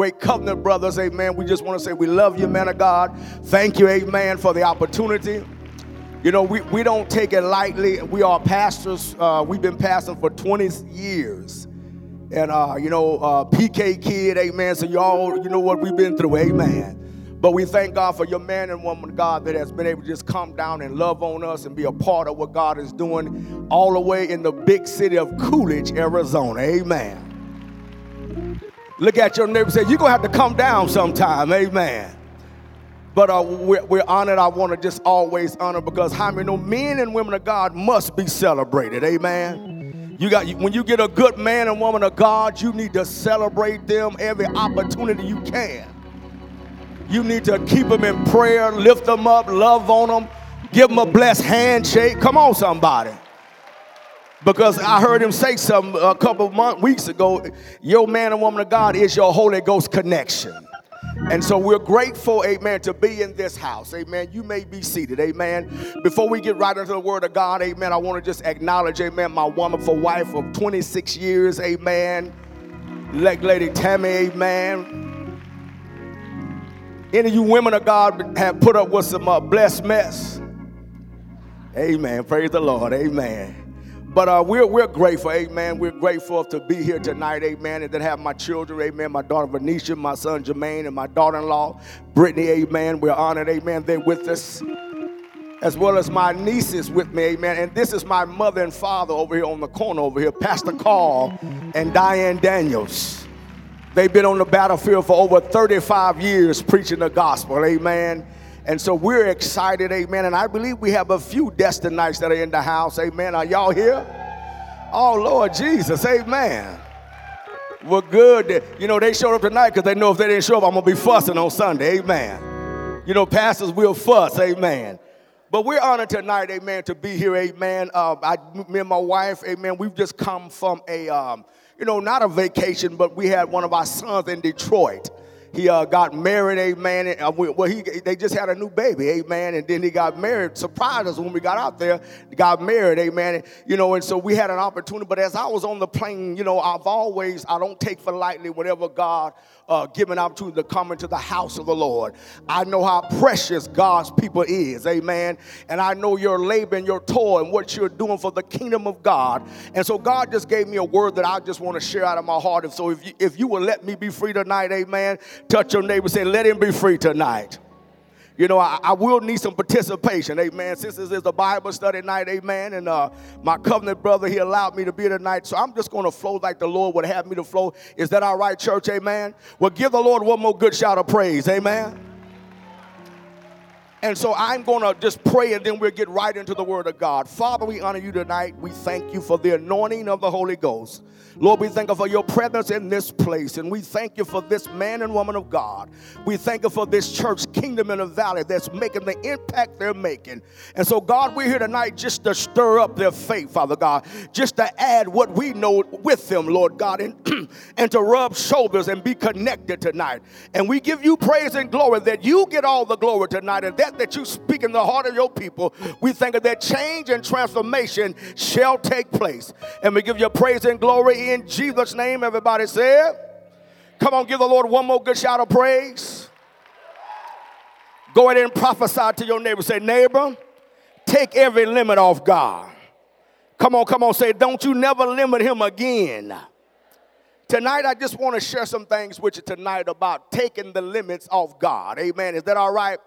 great covenant brothers, amen. We just want to say we love you, man of God. Thank you, amen, for the opportunity. You know, we, we don't take it lightly. We are pastors. Uh, we've been pastoring for 20 years. And, uh, you know, uh, PK kid, amen. So, y'all, you know what we've been through, amen. But we thank God for your man and woman, God, that has been able to just come down and love on us and be a part of what God is doing all the way in the big city of Coolidge, Arizona. Amen. Look at your neighbor say, You're going to have to come down sometime. Amen. But uh, we're, we're, honored. I want to just always honor because how many know men and women of God must be celebrated. Amen. You got when you get a good man and woman of God, you need to celebrate them every opportunity you can. You need to keep them in prayer, lift them up, love on them, give them a blessed handshake. Come on, somebody. Because I heard him say something a couple of months, weeks ago. Your man and woman of God is your Holy Ghost connection. And so we're grateful, amen, to be in this house. Amen. You may be seated. Amen. Before we get right into the word of God, amen, I want to just acknowledge, amen, my wonderful wife of 26 years. Amen. Leg lady Tammy, amen. Any of you women of God have put up with some uh, blessed mess? Amen. Praise the Lord. Amen. But uh, we're, we're grateful, amen. We're grateful to be here tonight, amen, and then have my children, amen, my daughter Venetia, my son Jermaine, and my daughter-in-law Brittany, amen. We're honored, amen, they're with us, as well as my nieces with me, amen. And this is my mother and father over here on the corner over here, Pastor Carl and Diane Daniels. They've been on the battlefield for over 35 years preaching the gospel. Amen. And so we're excited, amen. And I believe we have a few Destinites that are in the house, amen. Are y'all here? Oh, Lord Jesus, amen. We're good. You know, they showed up tonight because they know if they didn't show up, I'm going to be fussing on Sunday, amen. You know, pastors will fuss, amen. But we're honored tonight, amen, to be here, amen. Uh, I, me and my wife, amen, we've just come from a. Um, you know, not a vacation, but we had one of our sons in Detroit. He uh, got married, amen. And, uh, well, he, they just had a new baby, amen. And then he got married. Surprised us when we got out there. Got married, amen. And, you know, and so we had an opportunity. But as I was on the plane, you know, I've always, I don't take for lightly whatever God uh, given opportunity to come into the house of the Lord. I know how precious God's people is, amen. And I know your labor and your toil and what you're doing for the kingdom of God. And so God just gave me a word that I just want to share out of my heart. And so if you, if you will let me be free tonight, amen, touch your neighbor, say, let him be free tonight. You know, I, I, will need some participation, amen. Since this is a Bible study night, amen. And uh, my covenant brother, he allowed me to be tonight. So I'm just going to flow like the Lord would have me to flow. Is that all right, church, amen? Well, give the Lord one more good shout of praise, amen. And so I'm going to just pray and then we'll get right into the word of God. Father, we honor you tonight. We thank you for the anointing of the Holy Ghost. Lord, we thank you for your presence in this place. And we thank you for this man and woman of God. We thank you for this church, Kingdom in the Valley, that's making the impact they're making. And so, God, we're here tonight just to stir up their faith, Father God, just to add what we know with them, Lord God, and, and to rub shoulders and be connected tonight. And we give you praise and glory that you get all the glory tonight and that that you speak in the heart of your people. We think that change and transformation shall take place. And we give you praise and glory in Jesus' name. Everybody said, Come on, give the Lord one more good shout of praise. Go ahead and prophesy to your neighbor. Say, neighbor, take every limit off God. Come on, come on, say, don't you never limit him again. Tonight, I just want to share some things with you tonight about taking the limits off God. Amen. Is that all right?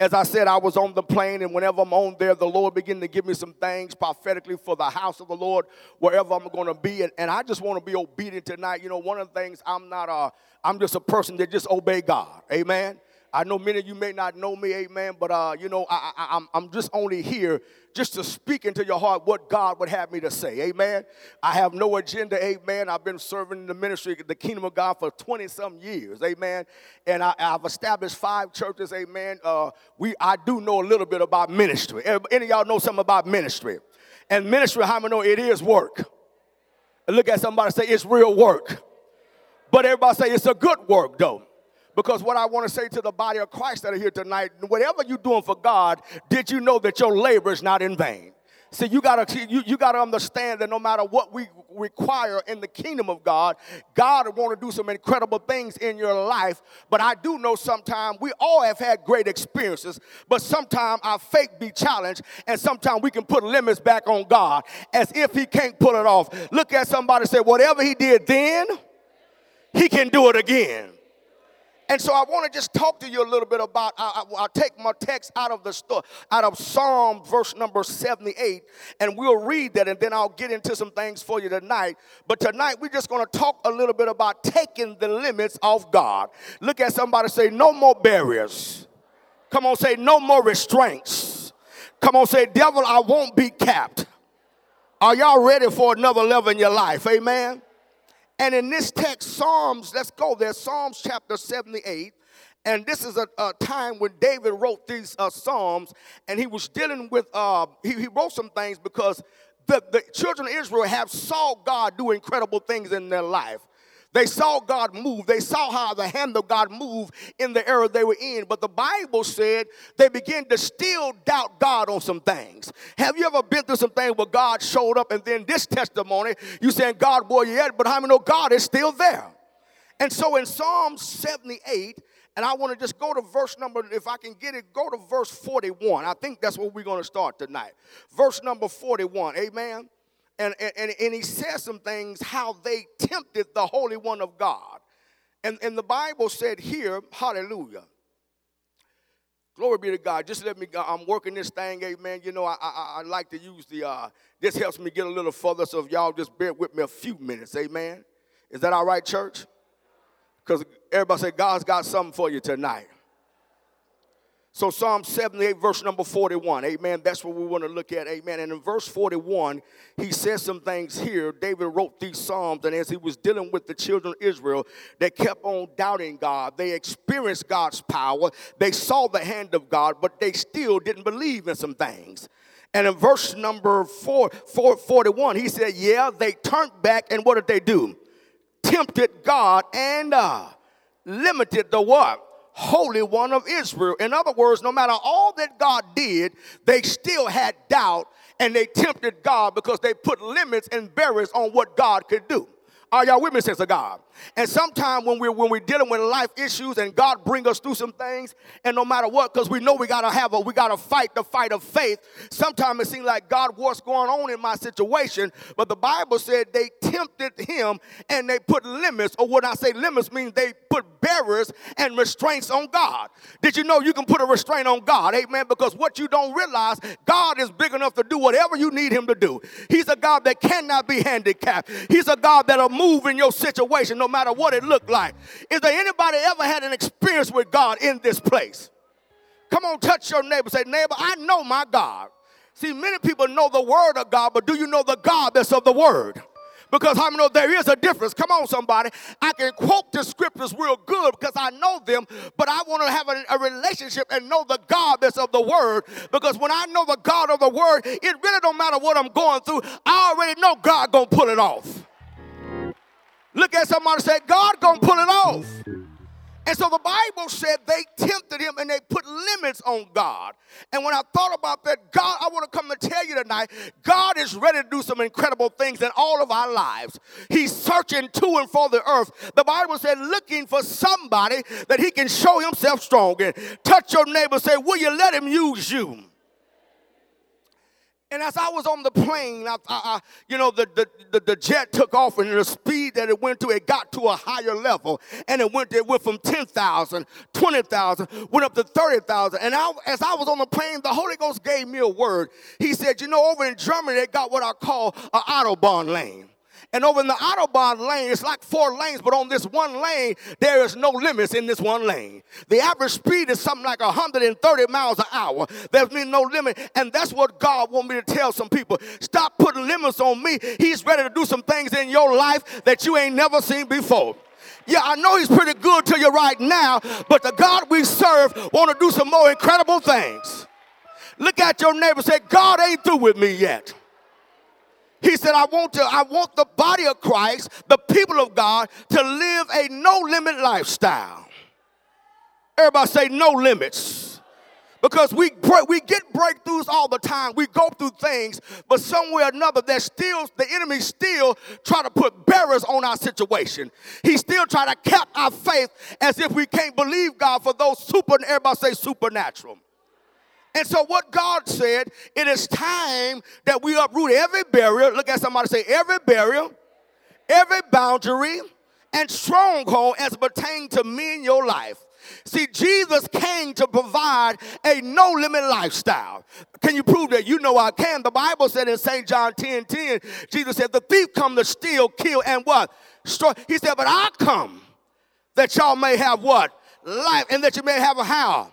As I said, I was on the plane, and whenever I'm on there, the Lord began to give me some things prophetically for the house of the Lord, wherever I'm going to be. And, and I just want to be obedient tonight. You know, one of the things I'm not, uh, I'm just a person that just obey God. Amen. I know many of you may not know me, amen, but uh, you know, I, I, I'm, I'm just only here just to speak into your heart what God would have me to say, amen. I have no agenda, amen. I've been serving in the ministry, the kingdom of God for 20 some years, amen. And I, have established five churches, amen. Uh, we, I do know a little bit about ministry. Any of y'all know something about ministry? And ministry, how many know it is work? Look at somebody say it's real work. But everybody say it's a good work, though. Because what I want to say to the body of Christ that are here tonight, whatever you're doing for God, did you know that your labor is not in vain? See, you gotta you, you gotta understand that no matter what we require in the kingdom of God, God want to do some incredible things in your life. But I do know sometimes we all have had great experiences, but sometimes our faith be challenged, and sometimes we can put limits back on God as if He can't pull it off. Look at somebody say, whatever He did then, He can do it again. And so I want to just talk to you a little bit about. I, will take my text out of the out of Psalm verse number 78, and we'll read that, and then I'll get into some things for you tonight. But tonight we're just going to talk a little bit about taking the limits off God. Look at somebody say, "No more barriers." Come on, say, "No more restraints." Come on, say, "Devil, I won't be capped." Are y'all ready for another level in your life? Amen. And in this text, Psalms, let's go there, Psalms chapter 78. And this is a, a time when David wrote these uh, Psalms, and he was dealing with, uh, he, he wrote some things because the, the children of Israel have saw God do incredible things in their life. They saw God move. They saw how the hand of God move in the era they were in. But the Bible said they began to still doubt God on some things. Have you ever been through some things where God showed up and then this testimony, you saying, God, boy, you had, but how many know God is still there? And so in Psalm 78, and I want to just go to verse number, if I can get it, go to verse 41. I think that's where we're going to start tonight. Verse number 41, amen and, and, and he says some things how they tempted the Holy One of God. And, and the Bible said here, hallelujah. Glory be to God. Just let me. I'm working this thing, amen. You know, I, I, I like to use the, uh, this helps me get a little further. So if y'all just bear with me a few minutes, amen. Is that all right, church? Because everybody say God's got something for you tonight. So Psalm 78, verse number 41, amen. That's what we want to look at, amen. And in verse 41, he says some things here. David wrote these Psalms, and as he was dealing with the children of Israel, they kept on doubting God. They experienced God's power. They saw the hand of God, but they still didn't believe in some things. And in verse number four, four, 41, he said, Yeah, they turned back, and what did they do? Tempted God and uh, limited the what? Holy One of Israel. In other words, no matter all that God did, they still had doubt and they tempted God because they put limits and barriers on what God could do. Are y'all with me, says God? And sometimes when we're when we're dealing with life issues and God bring us through some things, and no matter what, because we know we gotta have a we gotta fight the fight of faith. Sometimes it seems like God, what's going on in my situation? But the Bible said they tempted him and they put limits, or when I say limits means they put barriers and restraints on God. Did you know you can put a restraint on God? Amen. Because what you don't realize, God is big enough to do whatever you need him to do. He's a God that cannot be handicapped. He's a God that'll move in your situation no matter what it looked like. Is there anybody ever had an experience with God in this place? Come on, touch your neighbor. Say, neighbor, I know my God. See, many people know the word of God, but do you know the God that's of the word? Because I know there is a difference. Come on, somebody. I can quote the scriptures real good because I know them, but I want to have a, a, relationship and know the God that's of the word. Because when I know the God of the word, it really don't matter what I'm going through. I already know God gonna pull it off. Look at somebody and say, God gonna pull it off. And so the Bible said they tempted him and they put limits on God. And when I thought about that, God, I want to come to tell you tonight, God is ready to do some incredible things in all of our lives. He's searching to and for the earth. The Bible said, looking for somebody that he can show himself strong in. Touch your neighbor, say, Will you let him use you? And as I was on the plane, I, I, you know, the, the, the, the, jet took off and the speed that it went to, it got to a higher level. And it went, it went from 10,000, 20,000, went up to 30,000. And I, as I was on the plane, the Holy Ghost gave me a word. He said, you know, over in Germany, they got what I call an Autobahn lane. And over in the Autobahn lane, it's like four lanes, but on this one lane, there is no limits in this one lane. The average speed is something like 130 miles an hour. There's been no limit. And that's what God wants me to tell some people. Stop putting limits on me. He's ready to do some things in your life that you ain't never seen before. Yeah, I know he's pretty good to you right now, but the God we serve want to do some more incredible things. Look at your neighbor say, God ain't through with me yet. He said, I want to, I want the body of Christ, the people of God, to live a no limit lifestyle. Everybody say no limits. Because we we get breakthroughs all the time. We go through things, but somewhere or another, there's still the enemy still try to put barriers on our situation. He still try to cap our faith as if we can't believe God for those super. Everybody say supernatural. And so, what God said, it is time that we uproot every barrier. Look at somebody say, every barrier, every boundary, and stronghold as pertain to me in your life. See, Jesus came to provide a no limit lifestyle. Can you prove that? You know I can. The Bible said in St. John 10 10, Jesus said, The thief come to steal, kill, and what? He said, But I come that y'all may have what? Life, and that you may have a how?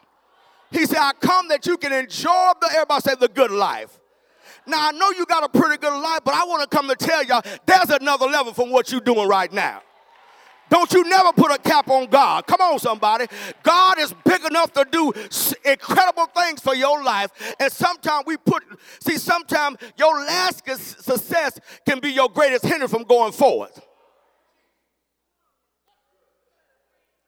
He said, I come that you can enjoy the, everybody say, the good life. Now, I know you got a pretty good life, but I want to come to tell y'all there's another level from what you're doing right now. Don't you never put a cap on God. Come on, somebody. God is big enough to do incredible things for your life. And sometimes we put, see, sometimes your last success can be your greatest hindrance from going forward.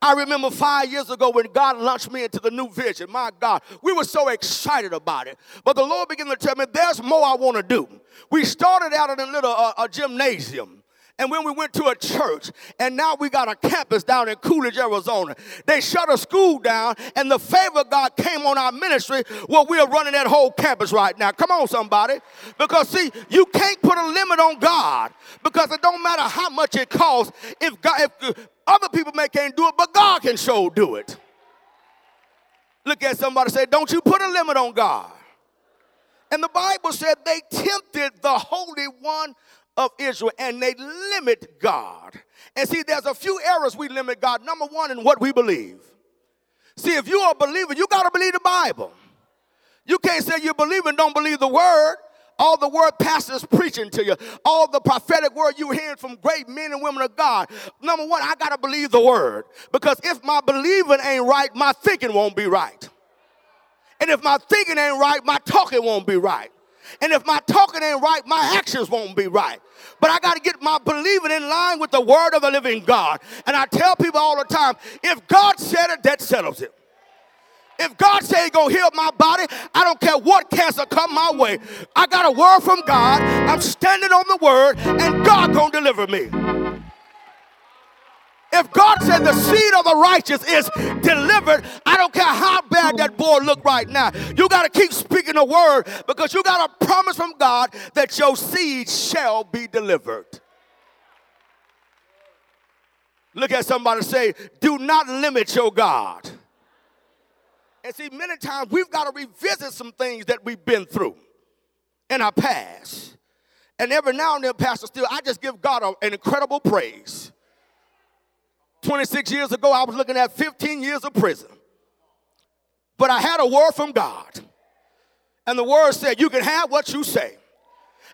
I remember five years ago when God launched me into the new vision. My God, we were so excited about it. But the Lord began to tell me, there's more I want to do. We started out in a little uh, a gymnasium. And when we went to a church, and now we got a campus down in Coolidge, Arizona, they shut a school down, and the favor of God came on our ministry where we are running that whole campus right now. Come on, somebody. Because, see, you can't put a limit on God because it don't matter how much it costs. If, God, if other people may can't do it, but God can show do it. Look at somebody say, Don't you put a limit on God. And the Bible said they tempted the Holy One of Israel and they limit God. And see, there's a few errors we limit God. Number one, in what we believe. See, if you're a believer, you got to believe the Bible. You can't say you believe and don't believe the word. All the word pastors preaching to you, all the prophetic word you hearing from great men and women of God. Number one, I got to believe the word. Because if my believing ain't right, my thinking won't be right. And if my thinking ain't right, my talking won't be right. And if my talking ain't right, my actions won't be right. But I got to get my believing in line with the word of the living God. And I tell people all the time if God said it, that settles it. If God say He gonna heal my body, I don't care what cancer come my way. I got a word from God. I'm standing on the word, and God gonna deliver me. If God said the seed of the righteous is delivered, I don't care how bad that boy look right now. You got to keep speaking the word because you got a promise from God that your seed shall be delivered. Look at somebody say, do not limit your God. And see, many times we've got to revisit some things that we've been through in our past. And every now and then, Pastor Steele, I just give God a, an incredible praise 26 years ago, I was looking at 15 years of prison. But I had a word from God. And the word said, You can have what you say.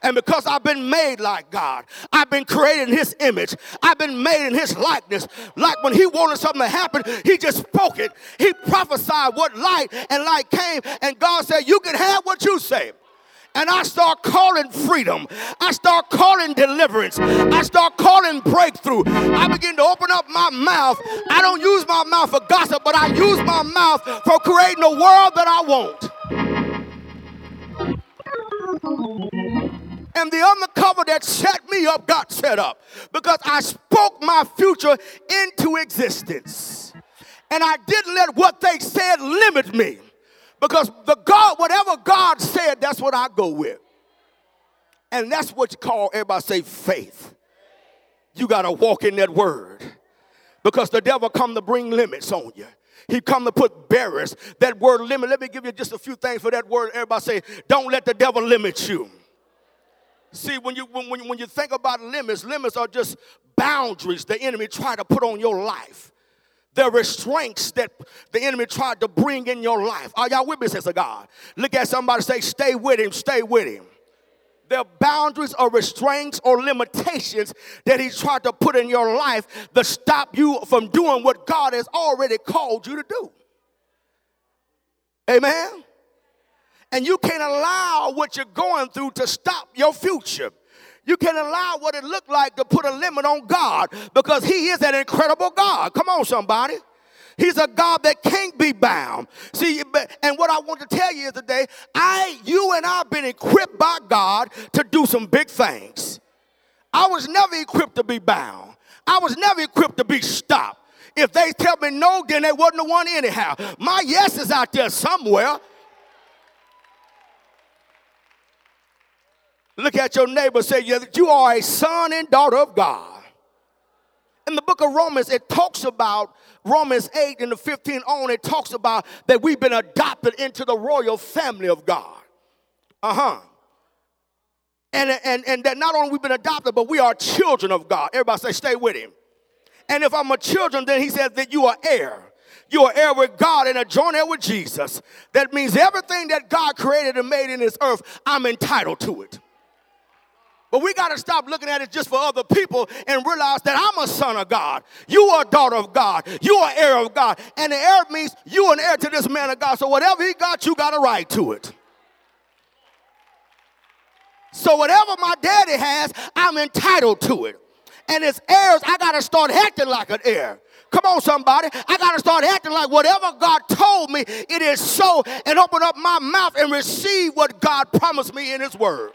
And because I've been made like God, I've been created in His image, I've been made in His likeness. Like when He wanted something to happen, He just spoke it. He prophesied what light and light came. And God said, You can have what you say and I start calling freedom. I start calling deliverance. I start calling breakthrough. I begin to open up my mouth. I don't use my mouth for gossip, but I use my mouth for creating a world that I want. And the undercover that set me up got set up because I spoke my future into existence. And I didn't let what they said limit me. Because the God, whatever God said, that's what I go with. And that's what you call, everybody say faith. You got to walk in that word. Because the devil come to bring limits on you. He come to put barriers. That word limit, let me give you just a few things for that word. Everybody say, don't let the devil limit you. See, when you when, when you think about limits, limits are just boundaries the enemy try to put on your life the restraints that the enemy tried to bring in your life. Are y'all with me, says God? Look at somebody say, stay with him, stay with him. There are boundaries or restraints or limitations that he tried to put in your life to stop you from doing what God has already called you to do. Amen? And you can't allow what you're going through to stop your future. You can't allow what it looked like to put a limit on God because He is an incredible God. Come on, somebody. He's a God that can't be bound. See, and what I want to tell you is today, I, you and I have been equipped by God to do some big things. I was never equipped to be bound. I was never equipped to be stopped. If they tell me no, then they wasn't the one anyhow. My yes is out there somewhere. Look at your neighbor, say, You are a son and daughter of God. In the book of Romans, it talks about Romans 8 and the 15 on, it talks about that we've been adopted into the royal family of God. Uh huh. And, and, and that not only we've been adopted, but we are children of God. Everybody say, stay with him. And if I'm a children, then he says that you are heir. You are heir with God and a joint heir with Jesus. That means everything that God created and made in this earth, I'm entitled to it. But we got to stop looking at it just for other people and realize that I'm a son of God. You are a daughter of God. You are heir of God. And the heir means you are an heir to this man of God. So whatever he got, you got a right to it. So whatever my daddy has, I'm entitled to it. And as heirs, I got to start acting like an heir. Come on, somebody. I got to start acting like whatever God told me, it is so, and open up my mouth and receive what God promised me in His Word.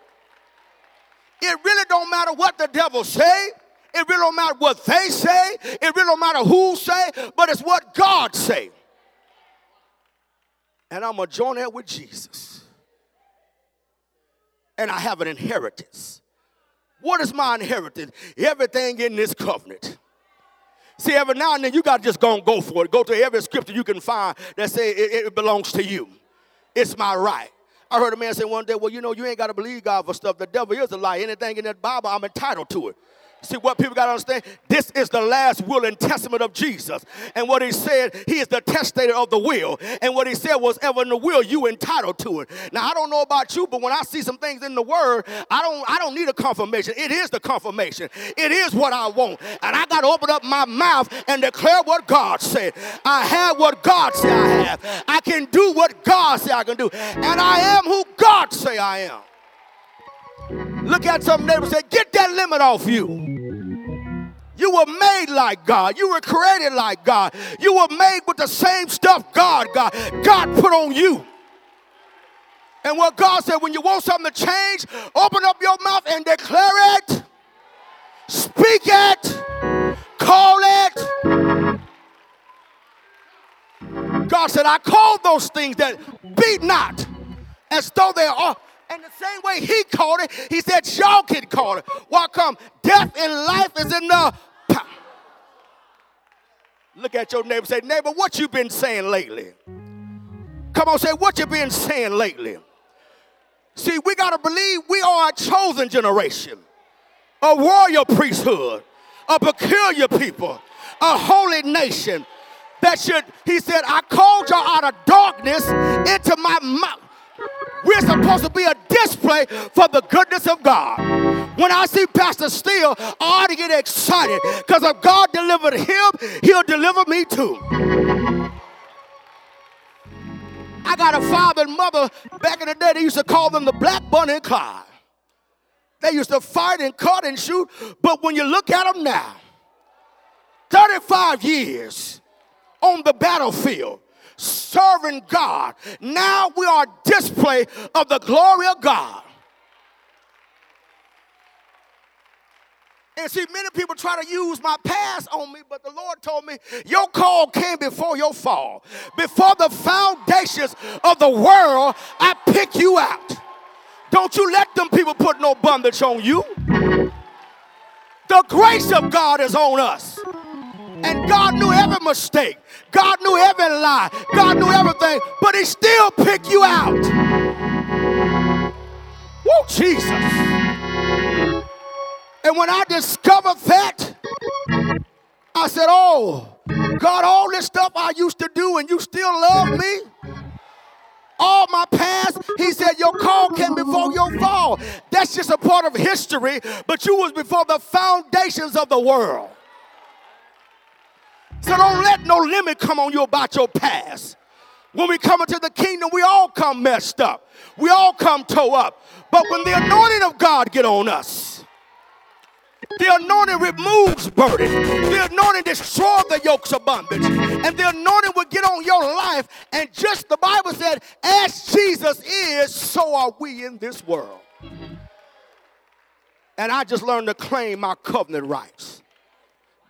It really don't matter what the devil say. It really don't matter what they say. It really don't matter who say, but it's what God say. And I'm going to join that with Jesus and I have an inheritance. What is my inheritance? Everything in this covenant. See, every now and then you got to just go and go for it. Go to every scripture you can find that say it, it belongs to you. It's my right. I heard a man say one day, well, you know, you ain't got to believe God for stuff. The devil is a lie. Anything in that Bible, I'm entitled to it. See, what people got to understand, this is the last will and testament of Jesus. And what he said, he is the testator of the will. And what he said was, ever in the will, you entitled to it. Now, I don't know about you, but when I see some things in the word, I don't, I don't need a confirmation. It is the confirmation. It is what I want. And I got to open up my mouth and declare what God said. I have what God said I have. I can do what God said I can do. And I am who God say I am. Look at some neighbors say, get that limit off you. You were made like God. You were created like God. You were made with the same stuff God got. God put on you. And what God said, when you want something to change, open up your mouth and declare it, speak it, call it. God said, I call those things that be not as though they are. And the same way he called it, he said, y'all can call it. Why come? Death and life is in the. Look at your neighbor say, neighbor, what you been saying lately? Come on, say, what you been saying lately? See, we got to believe we are a chosen generation, a royal priesthood, a peculiar people, a holy nation that should, he said, I called y'all out of darkness into my mouth. We're supposed to be a display for the goodness of God. When I see Pastor Steele, I ought to get excited because if God delivered him, he'll deliver me too. I got a father and mother back in the day, they used to call them the Black Bunny and. They used to fight and cut and shoot, but when you look at them now, 35 years on the battlefield, serving God. Now we are display of the glory of God. And see, many people try to use my past on me, but the Lord told me, Your call came before your fall. Before the foundations of the world, I pick you out. Don't you let them people put no bondage on you. The grace of God is on us. And God knew every mistake. God knew every lie. God knew everything. But He still picked you out. Woo, Jesus. And when I discovered that, I said, Oh, God, all this stuff I used to do and you still love me? all my past. He said, Your call came before your fall. That's just a part of history, but you was before the foundations of the world. So don't let no limit come on you about your past. When we come into the kingdom, we all come messed up. We all come toe up. But when the anointing of God get on us, the anointing removes burden. The anointing destroys the yokes of bondage. And the anointing will get on your life. And just the Bible said, as Jesus is, so are we in this world. And I just learned to claim my covenant rights.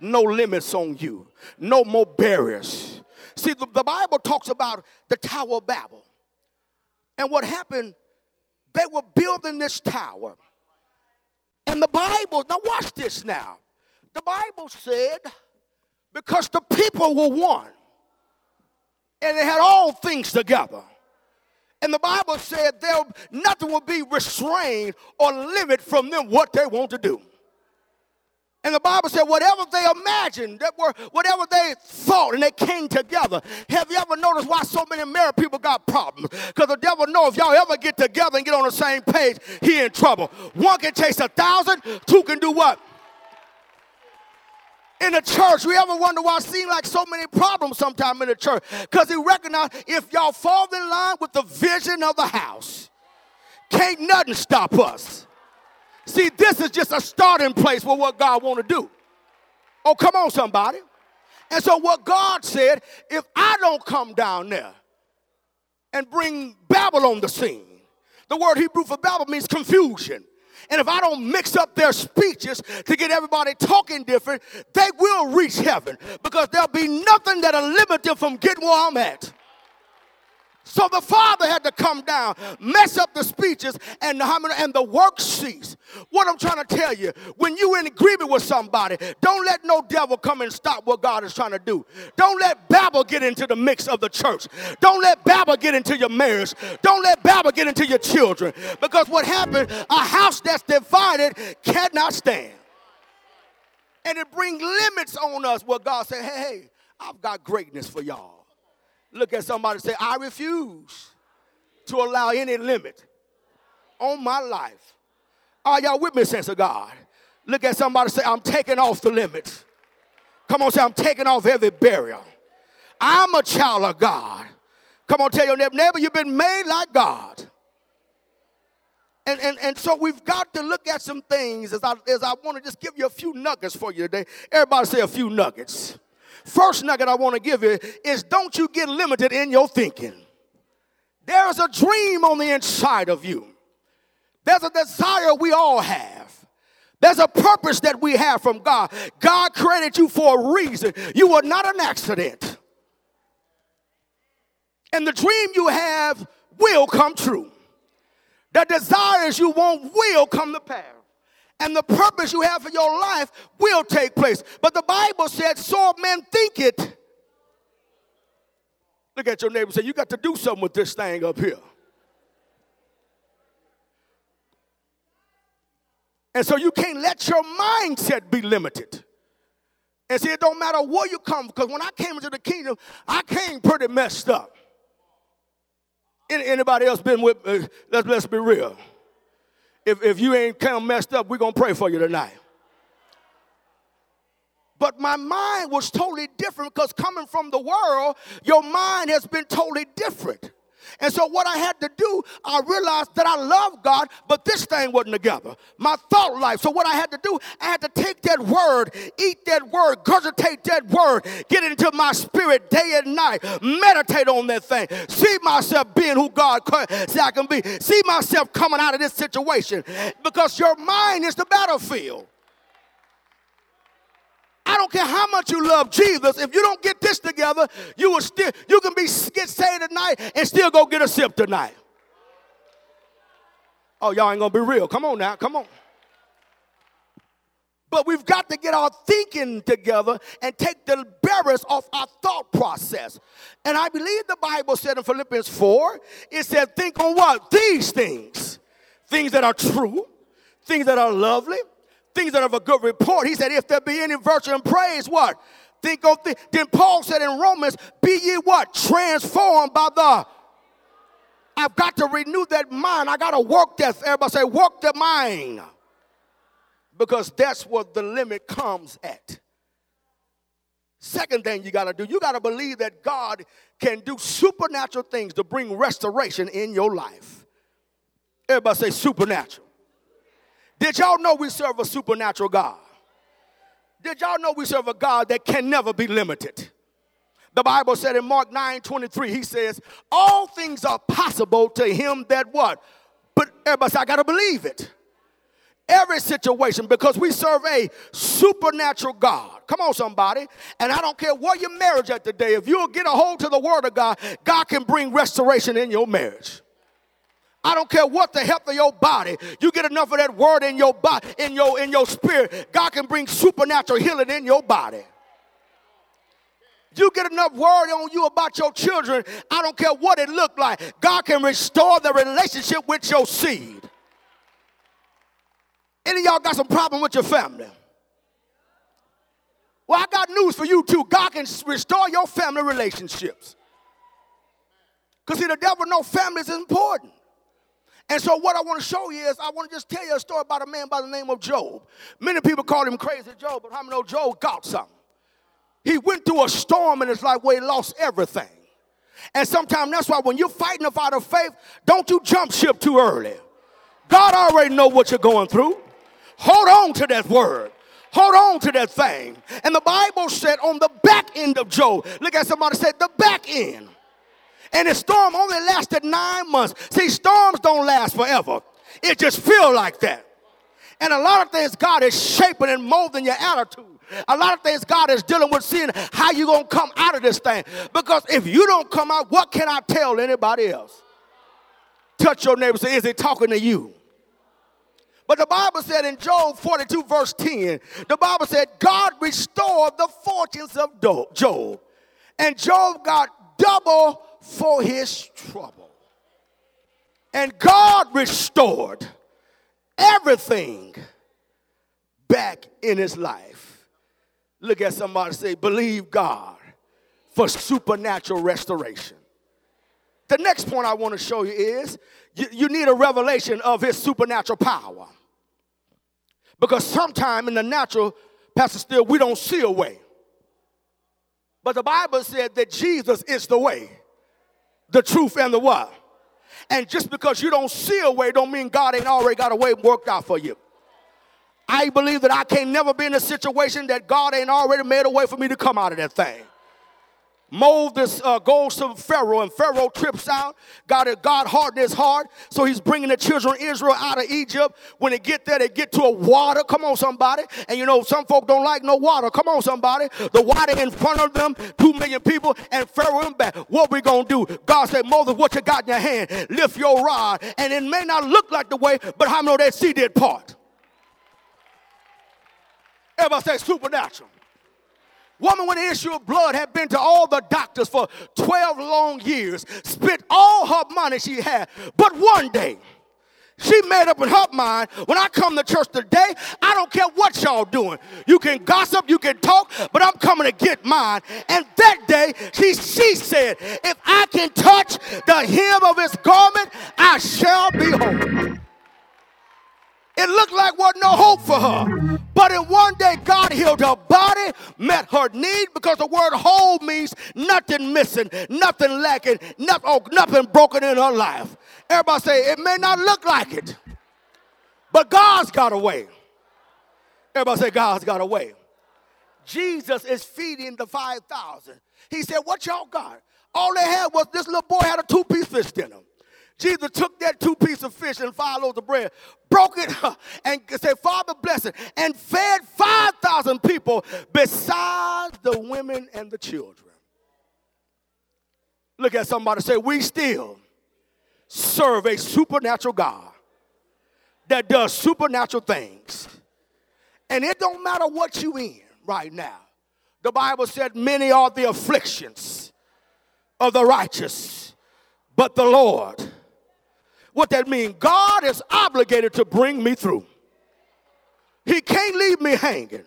No limits on you, no more barriers. See, the, the Bible talks about the Tower of Babel. And what happened, they were building this tower. And the Bible, now watch this now. The Bible said, because the people were one and they had all things together. And the Bible said there nothing will be restrained or limit from them what they want to do. And the Bible said, whatever they imagined, that were whatever they thought, and they came together. Have you ever noticed why so many married people got problems? Because the devil knows if y'all ever get together and get on the same page, he in trouble. One can chase a thousand, two can do what? in the church. We ever wonder why it seems like so many problems sometimes in the church? Because he recognized if y'all fall in line with the vision of the house, can't nothing stop us. See, this is just a starting place for what God want to do. Oh, come on, somebody. And so what God said, if I don't come down there and bring Babel on the scene, the word Hebrew for Babel means confusion. And if I don't mix up their speeches to get everybody talking different, they will reach heaven because there'll be nothing that'll limit them from getting where I'm at. So the father had to come down, mess up the speeches, and the, and the work cease. What I'm trying to tell you, when you in agreement with somebody, don't let no devil come and stop what God is trying to do. Don't let Babel get into the mix of the church. Don't let Babel get into your marriage. Don't let Babel get into your children. Because what happened, a house that's divided cannot stand. And it brings limits on us where God said, hey, hey, I've got greatness for y'all. Look at somebody say, I refuse to allow any limit on my life. Are y'all with me, sense of God? Look at somebody say, I'm taking off the limits. Come on, say, I'm taking off every barrier. I'm a child of God. Come on, tell your neighbor, neighbor, you've been made like God. And, and, and so we've got to look at some things as I, as I want to just give you a few nuggets for you today. Everybody say a few nuggets. First nugget I want to give you is don't you get limited in your thinking. There is a dream on the inside of you. There's a desire we all have. There's a purpose that we have from God. God created you for a reason. You are not an accident. And the dream you have will come true. The desires you want will come to pass and the purpose you have for your life will take place. But the Bible said, so men think it. Look at your neighbor and say, You got to do something with this thing up here. And so you can't let your mindset be limited. And see, it don't matter where you come, because when I came into the kingdom, I came pretty messed up. Anybody else been with, uh, let's, let's be real if, if you ain't kind of messed up, we're going to pray for you tonight. But my mind was totally different because coming from the world, your mind has been totally different. And so, what I had to do, I realized that I love God, but this thing wasn't together. My thought life. So, what I had to do, I had to take that word, eat that word, regurgitate that word, get it into my spirit day and night, meditate on that thing, see myself being who God said I can be, see myself coming out of this situation because your mind is the battlefield. I don't care how much you love Jesus. If you don't get this together, you will still you can be get saved tonight and still go get a sip tonight. Oh, y'all ain't gonna be real. Come on now, come on. But we've got to get our thinking together and take the barriers off our thought process. And I believe the Bible said in Philippians 4, it said, think on what? These things. Things that are true, things that are lovely, things that have a good report. He said, if there be any virtue and praise, what? Think of the, then Paul said in Romans, be ye what? Transformed by the I've got to renew that mind. I got to work that. Everybody say, work the mind. Because that's what the limit comes at. Second thing you got to do, you got to believe that God can do supernatural things to bring restoration in your life. Everybody say supernatural. Did y'all know we serve a supernatural God? Did y'all know we serve a God that can never be limited? The Bible said in Mark 9 23, he says, All things are possible to him that what? But everybody say, I got to believe it. Every situation, because we serve a supernatural God. Come on, somebody. And I don't care what your marriage at today, if you'll get a hold to the word of God, God can bring restoration in your marriage. I don't care what the health of your body. You get enough of that word in your body, in your in your spirit. God can bring supernatural healing in your body. You get enough word on you about your children. I don't care what it looked like. God can restore the relationship with your seed. Any of y'all got some problem with your family? Well, I got news for you too. God can restore your family relationships. Because see, the devil know family is important. And so, what I want to show you is, I want to just tell you a story about a man by the name of Job. Many people call him crazy Job, but how many know Job got something? He went through a storm in his life where he lost everything. And sometimes that's why when you're fighting a fight of faith, don't you jump ship too early. God already know what you're going through. Hold on to that word. Hold on to that thing. And the Bible said on the back end of Job, look at somebody said the back end. And the storm only lasted nine months. See, storms don't last forever. It just feel like that. And a lot of things God is shaping and molding your attitude. A lot of things God is dealing with seeing how you going to come out of this thing. Because if you don't come out, what can I tell anybody else? Touch your neighbor say, is he talking to you? But the Bible said in Job 42, verse 10, the Bible said, God restored the fortunes of Job. And Job got double for his trouble. And God restored everything back in his life. Look at somebody say, believe God for supernatural restoration. The next point I want to show you is you, you need a revelation of his supernatural power. Because sometime in the natural, Pastor Still, we don't see a way. But the Bible said that Jesus is the way the truth, and the what. And just because you don't see a way, don't mean God ain't already got a way worked out for you. I believe that I can never be in a situation that God ain't already made a way for me to come out of that thing. Moses uh, goes to Pharaoh, and Pharaoh trips out. God, God hardened his heart, so he's bringing the children of Israel out of Egypt. When they get there, they get to a water. Come on, somebody. And you know, some folk don't like no water. Come on, somebody. The water in front of them, two million people, and Pharaoh in back. What we gonna do? God said, Moses, what you got in your hand? Lift your rod. And it may not look like the way, but how many know that sea did part? Everybody say supernatural. Woman with an issue of blood had been to all the doctors for 12 long years, spent all her money she had. But one day, she made up in her mind when I come to church today, I don't care what y'all doing. You can gossip, you can talk, but I'm coming to get mine. And that day, she, she said, If I can touch the hem of his garment, I shall be whole. It looked like wasn't no hope for her. But in one day, God healed her body, met her need, because the word whole means nothing missing, nothing lacking, nothing, oh, nothing broken in her life. Everybody say, it may not look like it, but God's got a way. Everybody say, God's got a way. Jesus is feeding the 5,000. He said, What y'all got? All they had was this little boy had a two piece fish dinner. Jesus took that two piece of fish and five loaves of bread, broke it, and said, Father, bless it, and fed 5,000 people besides the women and the children. Look at somebody say, We still serve a supernatural God that does supernatural things. And it don't matter what you in right now. The Bible said, Many are the afflictions of the righteous, but the Lord what that means, God is obligated to bring me through. He can't leave me hanging.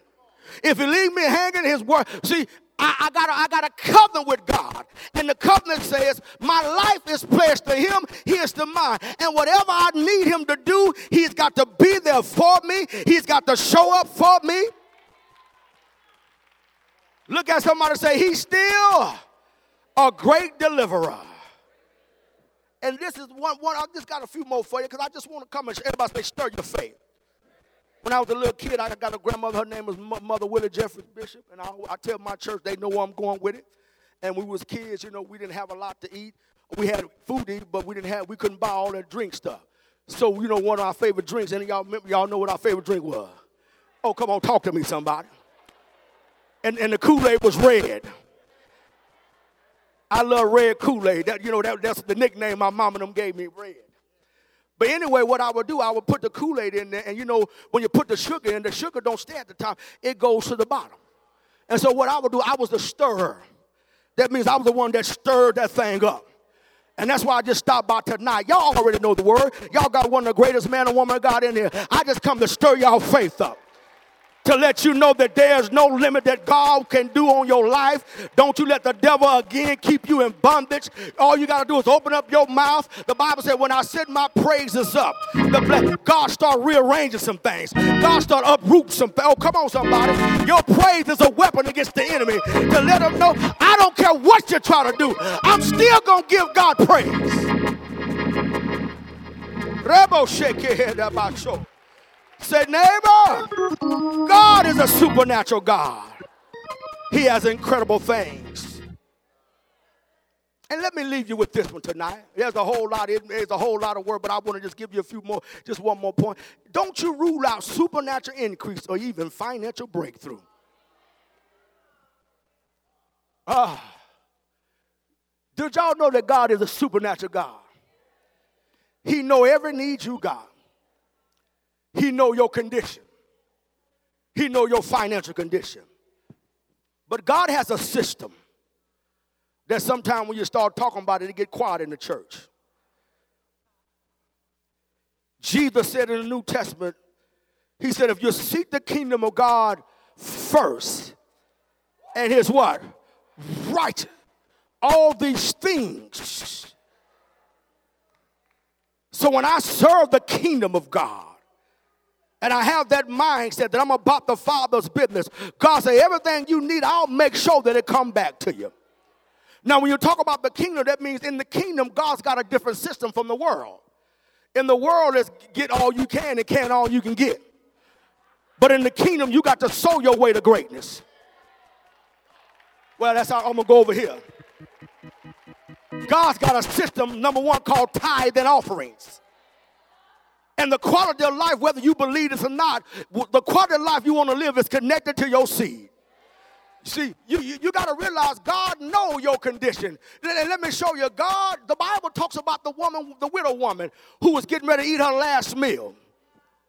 If he leave me hanging, his word. See, I, I, got I got a covenant with God. And the covenant says, My life is pledged to Him, He is to mine. And whatever I need Him to do, He's got to be there for me, He's got to show up for me. Look at somebody say, He's still a great deliverer. And this is one, one I just got a few more for you because I just want to come and everybody say, stir your faith. When I was a little kid, I got a grandmother, her name was Mother Willie Jeffries Bishop, and I, I tell my church they know where I'm going with it. and we was kids, you know, we didn't have a lot to eat. We had food to eat, but we didn't have, we couldn't buy all that drink stuff. So, you know, one of our favorite drinks, and y'all remember, y'all know what our favorite drink was. Oh, come on, talk to me, somebody. And, and the Kool-Aid was red. I love red Kool-Aid. That, you know, that, that's the nickname my mom and them gave me, red. But anyway, what I would do, I would put the Kool-Aid in there, and you know, when you put the sugar in, the sugar don't stay at the top, it goes to the bottom. And so what I would do, I was the stirrer. That means I was the one that stirred that thing up. And that's why I just stopped by tonight. Y'all already know the word. Y'all got one of the greatest man and woman of God in here. I just come to stir y'all faith up to let you know that there's no limit that God can do on your life. Don't you let the devil again keep you in bondage. All you got to do is open up your mouth. The Bible said, when I send my praises up, the God start rearranging some things. God start uproot some things. Oh, come on, somebody. Your praise is a weapon against the enemy to let them know, I don't care what you're trying to do. I'm still going to give God praise. Rebo shake your head about show. Say, neighbor, God is a supernatural God. He has incredible things. And let me leave you with this one tonight. There's a whole lot, there's a whole lot of word, but I want to just give you a few more, just one more point. Don't you rule out supernatural increase or even financial breakthrough. Ah. Did y'all know that God is a supernatural God? He know every need you got. He know your condition. He know your financial condition. But God has a system that sometimes when you start talking about it, it get quiet in the church. Jesus said in the New Testament, he said, if you seek the kingdom of God first, and his what? Right. All these things. So when I serve the kingdom of God, and I have that mindset that I'm about the Father's business. God said, everything you need, I'll make sure that it come back to you. Now, when you talk about the kingdom, that means in the kingdom, God's got a different system from the world. In the world, is get all you can and can all you can get. But in the kingdom, you got to sow your way to greatness. Well, that's how I'm gonna go over here. God's got a system, number one, called tithe and offerings. And the quality of life, whether you believe this or not, the quality of life you want to live is connected to your seed. See, you, you, you got to realize God know your condition. And let me show you, God, the Bible talks about the woman, the widow woman, who was getting ready to eat her last meal.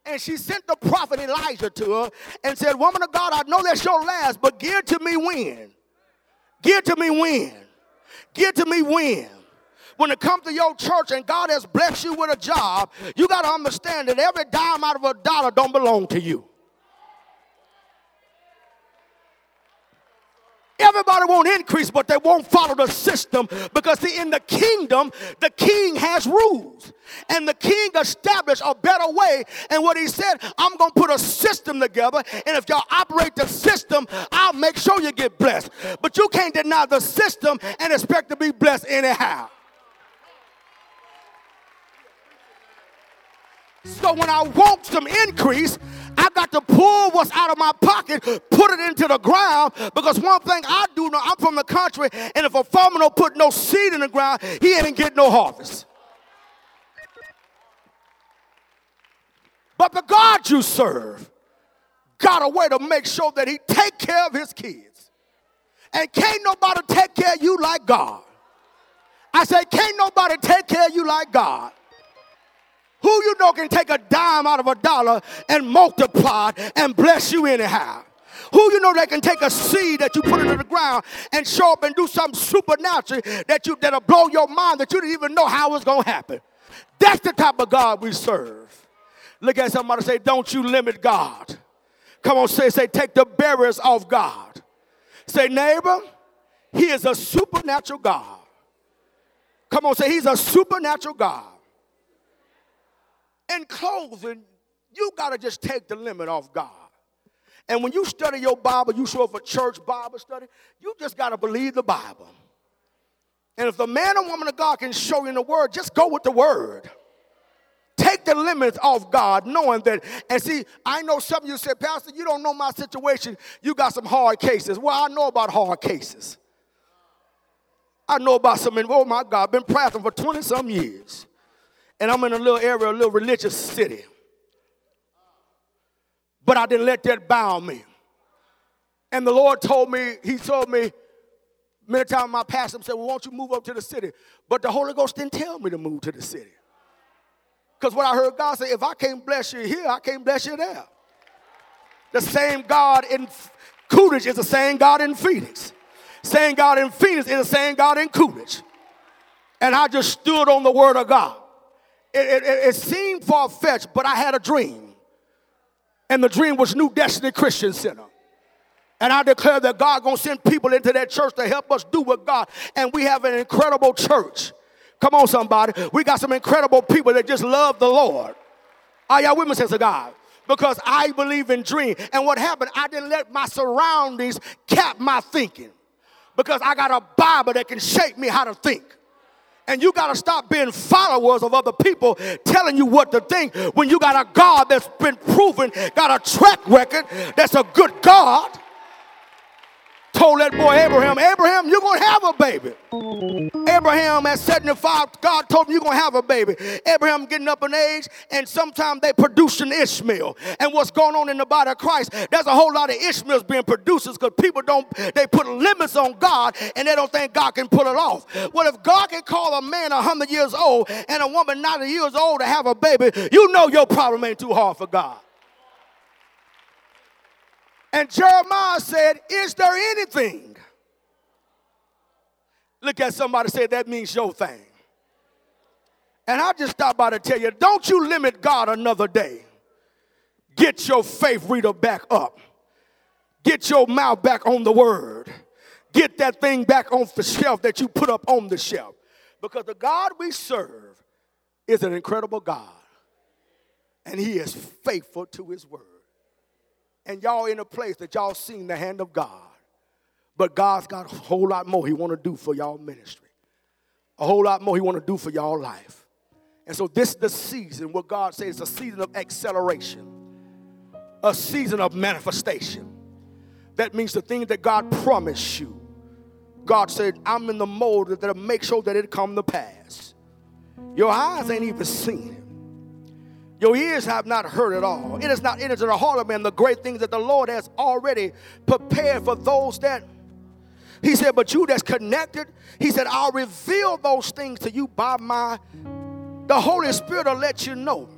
And she sent the prophet Elijah to her and said, Woman of God, I know that's your last, but give to me when. Give to me when. Give to me when when it comes to your church and God has blessed you with a job, you got to understand that every dime out of a dollar don't belong to you. Everybody won't increase, but they won't follow the system because see, in the kingdom, the king has rules. And the king established a better way. And what he said, I'm going to put a system together. And if y'all operate the system, I'll make sure you get blessed. But you can't deny the system and expect to be blessed anyhow. So when I want some increase, I got to pull what's out of my pocket, put it into the ground. Because one thing I do know, I'm from the country, and if a farmer don't put no seed in the ground, he ain't get no harvest. But the God you serve got a way to make sure that he take care of his kids. And can't nobody take care of you like God. I say, can't nobody take care of you like God. Who you know can take a dime out of a dollar and multiply and bless you anyhow? Who you know that can take a seed that you put into the ground and show up and do something supernatural that you that'll blow your mind that you didn't even know how it's gonna happen? That's the type of God we serve. Look at somebody say, Don't you limit God. Come on, say, say, take the barriers off God. Say, neighbor, he is a supernatural God. Come on, say, he's a supernatural God in closing, you got to just take the limit off God. And when you study your Bible, you show up for church Bible study, you just got to believe the Bible. And if the man or woman of God can show you in the word, just go with the word. Take the limits off God, knowing that. And see, I know some of you said, Pastor, you don't know my situation. You got some hard cases. Well, I know about hard cases. I know about some, oh my God, I've been praying for 20 some years. And I'm in a little area, a little religious city. But I didn't let that bound me. And the Lord told me, He told me, many times my pastor said, Well, won't you move up to the city? But the Holy Ghost didn't tell me to move to the city. Because what I heard God say, if I can't bless you here, I can't bless you there. The same God in Coolidge is the same God in Phoenix. Same God in Phoenix is the same God in Coolidge. And I just stood on the word of God. It, it, it seemed far fetched, but I had a dream. And the dream was New Destiny Christian Center. And I declare that God gonna send people into that church to help us do what God. And we have an incredible church. Come on, somebody. We got some incredible people that just love the Lord. Are y'all witnesses of God? Because I believe in dream. And what happened, I didn't let my surroundings cap my thinking. Because I got a Bible that can shape me how to think. And you got to stop being followers of other people telling you what to think when you got a God that's been proven, got a track record that's a good God told that boy Abraham, Abraham, you're going to have a baby. Abraham at 75, God told him you're going to have a baby. Abraham getting up in age, and sometimes they produce an Ishmael. And what's going on in the body of Christ, there's a whole lot of Ishmaels being produced because people don't, they put limits on God and they don't think God can pull it off. Well, if God can call a man 100 years old and a woman 90 years old to have a baby, you know your problem ain't too hard for God. And Jeremiah said, Is there anything? Look at somebody say that means your thing. And I just stopped by to tell you, don't you limit God another day. Get your faith reader back up. Get your mouth back on the word. Get that thing back off the shelf that you put up on the shelf. Because the God we serve is an incredible God. And he is faithful to his word and y'all in a place that y'all seen the hand of God. But God's got a whole lot more he want to do for y'all ministry. A whole lot more he want to do for y'all life. And so this is the season, what God says, is a season of acceleration, a season of manifestation. That means the thing that God promised you. God said, I'm in the mold that'll make sure that it come to pass. Your eyes ain't even seen it. Your ears have not heard it all. It has not entered the heart of man the great things that the Lord has already prepared for those that. He said, but you that's connected, he said, I'll reveal those things to you by my. The Holy Spirit will let you know.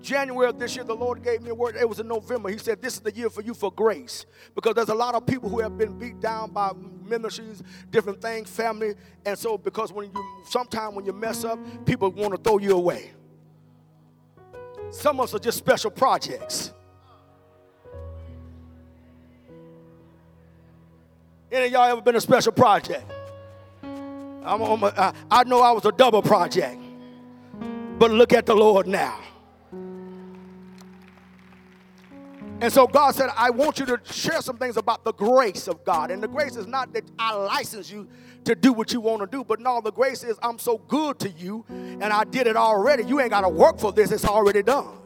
January of this year, the Lord gave me a word. It was in November. He said, This is the year for you for grace. Because there's a lot of people who have been beat down by ministries, different things, family. And so, because when you, sometimes when you mess up, people want to throw you away. Some of us are just special projects. Any of y'all ever been a special project? I'm, I'm know I was a double project, but look at the Lord now. And so God said, I want you to share some things about the grace of God. And the grace is not that I license you to do what you want to do, but no, the grace is I'm so good to you and I did it already. You ain't got to work for this, it's already done.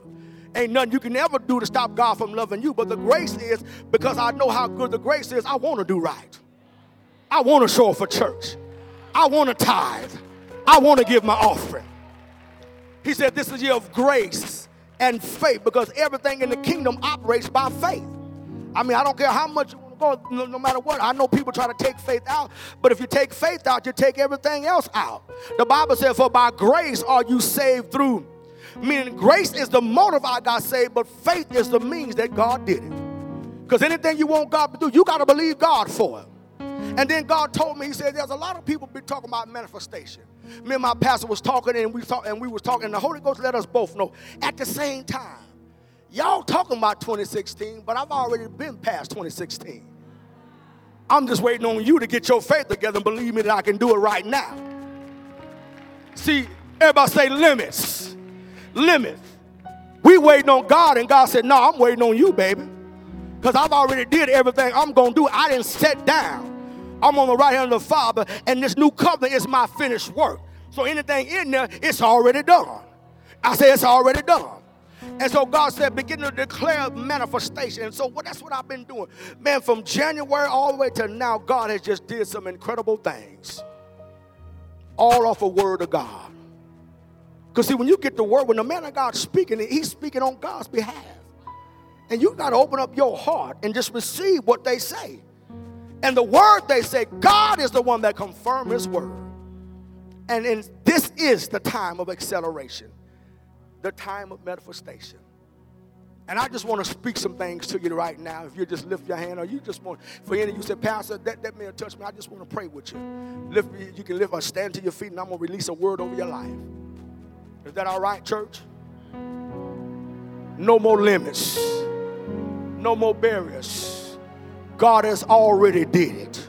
Ain't nothing you can ever do to stop God from loving you. But the grace is because I know how good the grace is, I want to do right. I want to show up for church. I want to tithe. I want to give my offering. He said, This is a year of grace and faith because everything in the kingdom operates by faith. I mean, I don't care how much go, no, no, matter what. I know people try to take faith out, but if you take faith out, you take everything else out. The Bible says, For by grace are you saved through. Meaning, grace is the motive I got saved, but faith is the means that God did it. Because anything you want God to do, you got to believe God for it. And then God told me, He said, There's a lot of people be talking about manifestation. Me and my pastor was talking, and we talk, and we was talking, and the Holy Ghost let us both know at the same time. Y'all talking about 2016, but I've already been past 2016. I'm just waiting on you to get your faith together and believe me that I can do it right now. See, everybody say limits. Limits. We waiting on God, and God said, No, I'm waiting on you, baby. Because I've already did everything I'm gonna do. I didn't sit down. I'm on the right hand of the Father, and this new covenant is my finished work. So anything in there, it's already done. I say it's already done. And so God said, begin to declare manifestation. And so that's what I've been doing. Man, from January all the way to now, God has just did some incredible things. All off a word of God. Because see, when you get the word, when the man of God's speaking, he's speaking on God's behalf. And you got to open up your heart and just receive what they say. And the word they say, God is the one that confirms his word. And in, this is the time of acceleration, the time of manifestation. And I just want to speak some things to you right now. If you just lift your hand, or you just want, for any of you say, Pastor, that, that man touched me. I just want to pray with you. Lift, you can lift or stand to your feet, and I'm going to release a word over your life. Is that all right, church? No more limits, no more barriers. God has already did it.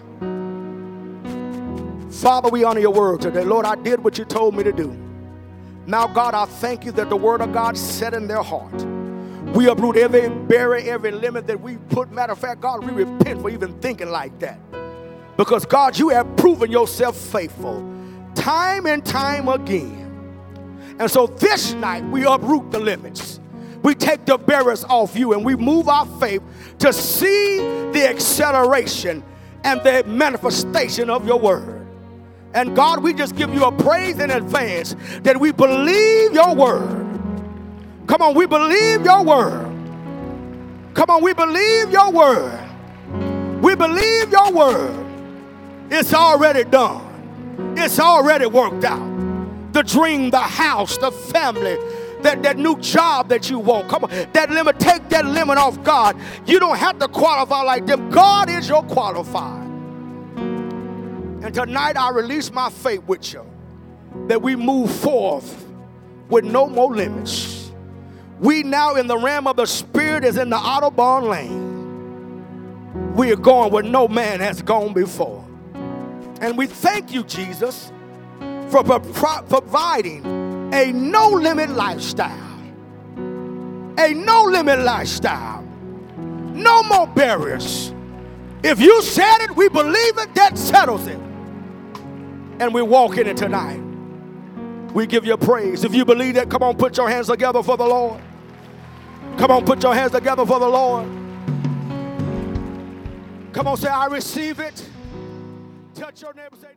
Father, we honor your word today. Lord, I did what you told me to do. Now, God, I thank you that the word of God set in their heart. We uproot every barrier, every limit that we put. Matter of fact, God, we repent for even thinking like that. Because, God, you have proven yourself faithful time and time again. And so this night, we uproot the limits. We take the barriers off you and we move our faith to see the acceleration and the manifestation of your word. And God, we just give you a praise in advance that we believe your word. Come on, we believe your word. Come on, we believe your word. We believe your word. It's already done, it's already worked out. The dream, the house, the family, that, that new job that you want. Come on, that limit, take that limit off God. You don't have to qualify like them. God is your qualifier. And tonight I release my faith with you that we move forth with no more limits. We now in the realm of the spirit is in the Autobahn lane. We are going where no man has gone before. And we thank you, Jesus, for pro- providing a no limit lifestyle. A no limit lifestyle. No more barriers. If you said it, we believe it, that settles it and we walk in it tonight. We give you praise. If you believe that, come on, put your hands together for the Lord. Come on, put your hands together for the Lord. Come on, say, I receive it. Touch your neighbor, say.